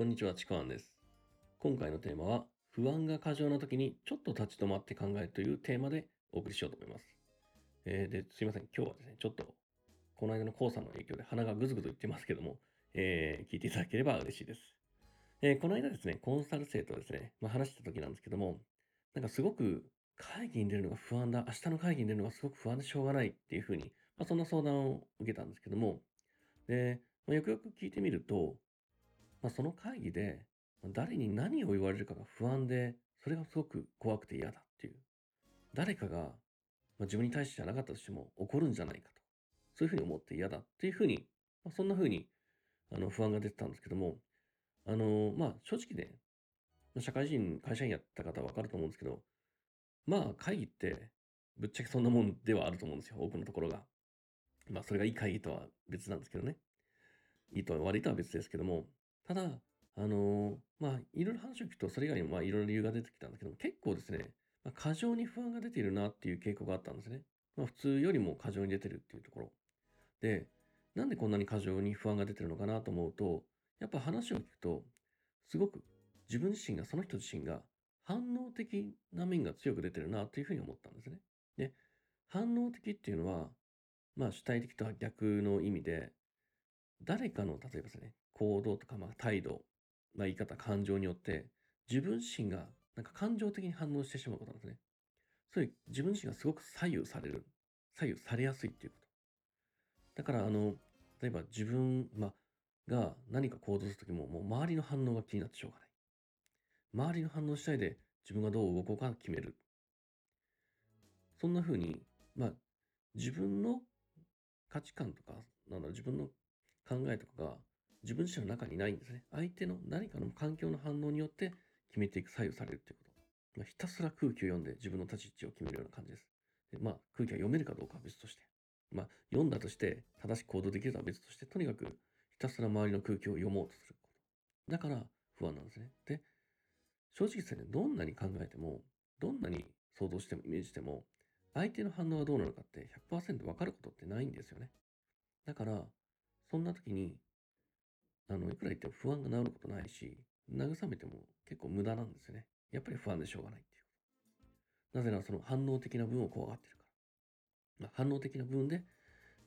こんにちは、ちくわんです。今回のテーマは、不安が過剰な時にちょっと立ち止まって考えるというテーマでお送りしようと思います。えーで、すいません。今日はですね、ちょっと、この間の黄砂の影響で鼻がぐずぐずいってますけども、えー聞いていただければ嬉しいです。えーこの間ですね、コンサル生とですね、まあ、話した時なんですけども、なんかすごく会議に出るのが不安だ、明日の会議に出るのがすごく不安でしょうがないっていうふうに、まあ、そんな相談を受けたんですけども、で、まあ、よくよく聞いてみると、まあ、その会議で誰に何を言われるかが不安で、それがすごく怖くて嫌だっていう。誰かが、まあ、自分に対してじゃなかったとしても怒るんじゃないかと。そういうふうに思って嫌だっていうふうに、まあ、そんなふうにあの不安が出てたんですけども、あのまあ正直ね、まあ社会人、会社員やった方はわかると思うんですけど、まあ会議ってぶっちゃけそんなもんではあると思うんですよ、多くのところが。まあそれがいい会議とは別なんですけどね。いいとは悪いとは別ですけども、ただ、あのまあいろいろ話を聞くと、それ以外にもまあいろいろ理由が出てきたんですけども、結構ですね、まあ、過剰に不安が出ているなっていう傾向があったんですね。まあ普通よりも過剰に出てるっていうところ。で、なんでこんなに過剰に不安が出てるのかなと思うと、やっぱ話を聞くと、すごく自分自身が、その人自身が反応的な面が強く出てるなというふうに思ったんですね。で、反応的っていうのは、まあ主体的とは逆の意味で、誰かの、例えばですね、行動とか、まあ態度、まあ言い方、感情によって、自分自身がなんか感情的に反応してしまうことなんですね。そういう自分自身がすごく左右される。左右されやすいっていうこと。だから、あの、例えば自分、まあ、が何か行動するときも、もう周りの反応が気になってしょうがない。周りの反応次第で自分がどう動こうか決める。そんな風に、まあ、自分の価値観とか、なんだ、自分の考えとかが自分自身の中にないんですね。相手の何かの環境の反応によって決めていく、左右されるっていうこと。まあ、ひたすら空気を読んで自分の立ち位置を決めるような感じです。でまあ、空気が読めるかどうかは別として。まあ、読んだとして正しく行動できるとは別として、とにかくひたすら周りの空気を読もうとすること。だから不安なんですね。で、正直ですね、どんなに考えても、どんなに想像してもイメージしても、相手の反応はどうなのかって100%分かることってないんですよね。だから、そんな時に、あの、いくら言っても不安が治ることないし、慰めても結構無駄なんですよね。やっぱり不安でしょうがないっていう。なぜならその反応的な部分を怖がってるから。ま、反応的な部分で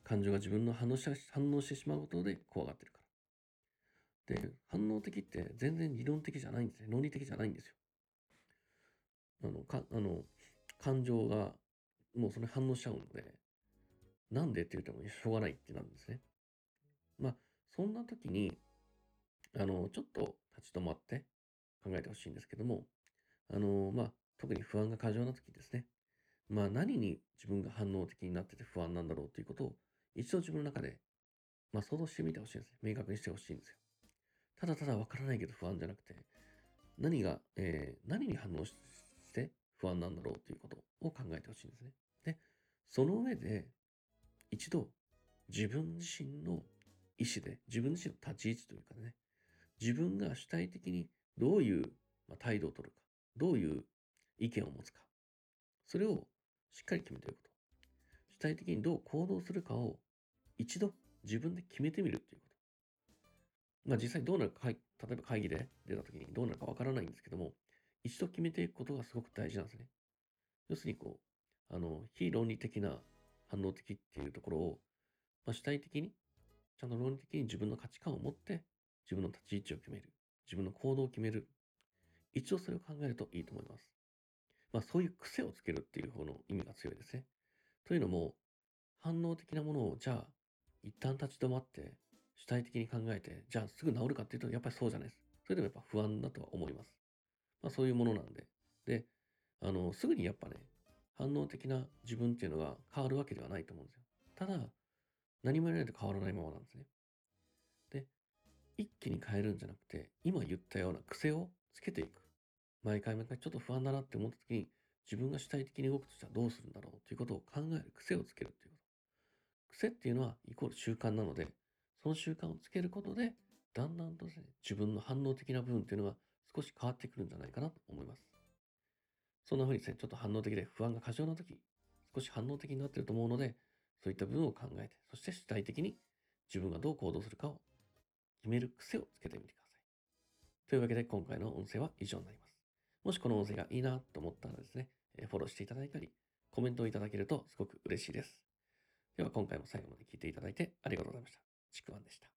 感情が自分の反応し反応してしまうことで怖がってるから。で、反応的って全然理論的じゃないんですね。論理的じゃないんですよ。あの、か、あの、感情がもうそれ反応しちゃうので、なんでって言ってもしょうがないってなるんですね。まあ、そんな時に、あの、ちょっと立ち止まって考えてほしいんですけども、あの、まあ、特に不安が過剰な時ですね。まあ、何に自分が反応的になってて不安なんだろうということを、一度自分の中で、まあ、想像してみてほしいんですね。明確にしてほしいんですよ。ただただわからないけど不安じゃなくて、何が、えー何に反応して不安なんだろうということを考えてほしいんですね。で、その上で、一度自分自身の意思で、自分自身の立ち位置というかね、自分が主体的にどういう態度を取るか、どういう意見を持つか、それをしっかり決めておくこと。主体的にどう行動するかを一度自分で決めてみるっていうこと。まあ実際どうなるか、例えば会議で出た時にどうなるかわからないんですけども、一度決めていくことがすごく大事なんですね。要するにこう、あの、非論理的な反応的っていうところを、まあ、主体的に、ちゃんと論理的に自分の価値観を持って、自分の立ち位置を決める。自分の行動を決める。一度それを考えるといいと思います。まあそういう癖をつけるっていう方の意味が強いですね。というのも、反応的なものを、じゃあ、一旦立ち止まって、主体的に考えて、じゃあすぐ治るかっていうと、やっぱりそうじゃないです。それでもやっぱ不安だとは思います。まあそういうものなんで。で、あの、すぐにやっぱね、反応的な自分っていうのが変わるわけではないと思うんですよ。ただ、何もやらないと変わらないままなんですね。一気に変えるんじゃなくて、今言ったような癖をつけていく。毎回毎回ちょっと不安だなって思った時に、自分が主体的に動くとしたらどうするんだろう？ということを考える癖をつけるっていうこと。癖っていうのはイコール習慣なので、その習慣をつけることで、だんだんとですね、自分の反応的な部分っていうのが少し変わってくるんじゃないかなと思います。そんな風にですね、ちょっと反応的で不安が過剰な時、少し反応的になっていると思うので、そういった部分を考えて、そして主体的に自分がどう行動するかを決める癖をつけてみてください。というわけで今回の音声は以上になります。もしこの音声がいいなと思ったらですね、フォローしていただいたり、コメントをいただけるとすごく嬉しいです。では今回も最後まで聴いていただいてありがとうございました。ちくわんでした。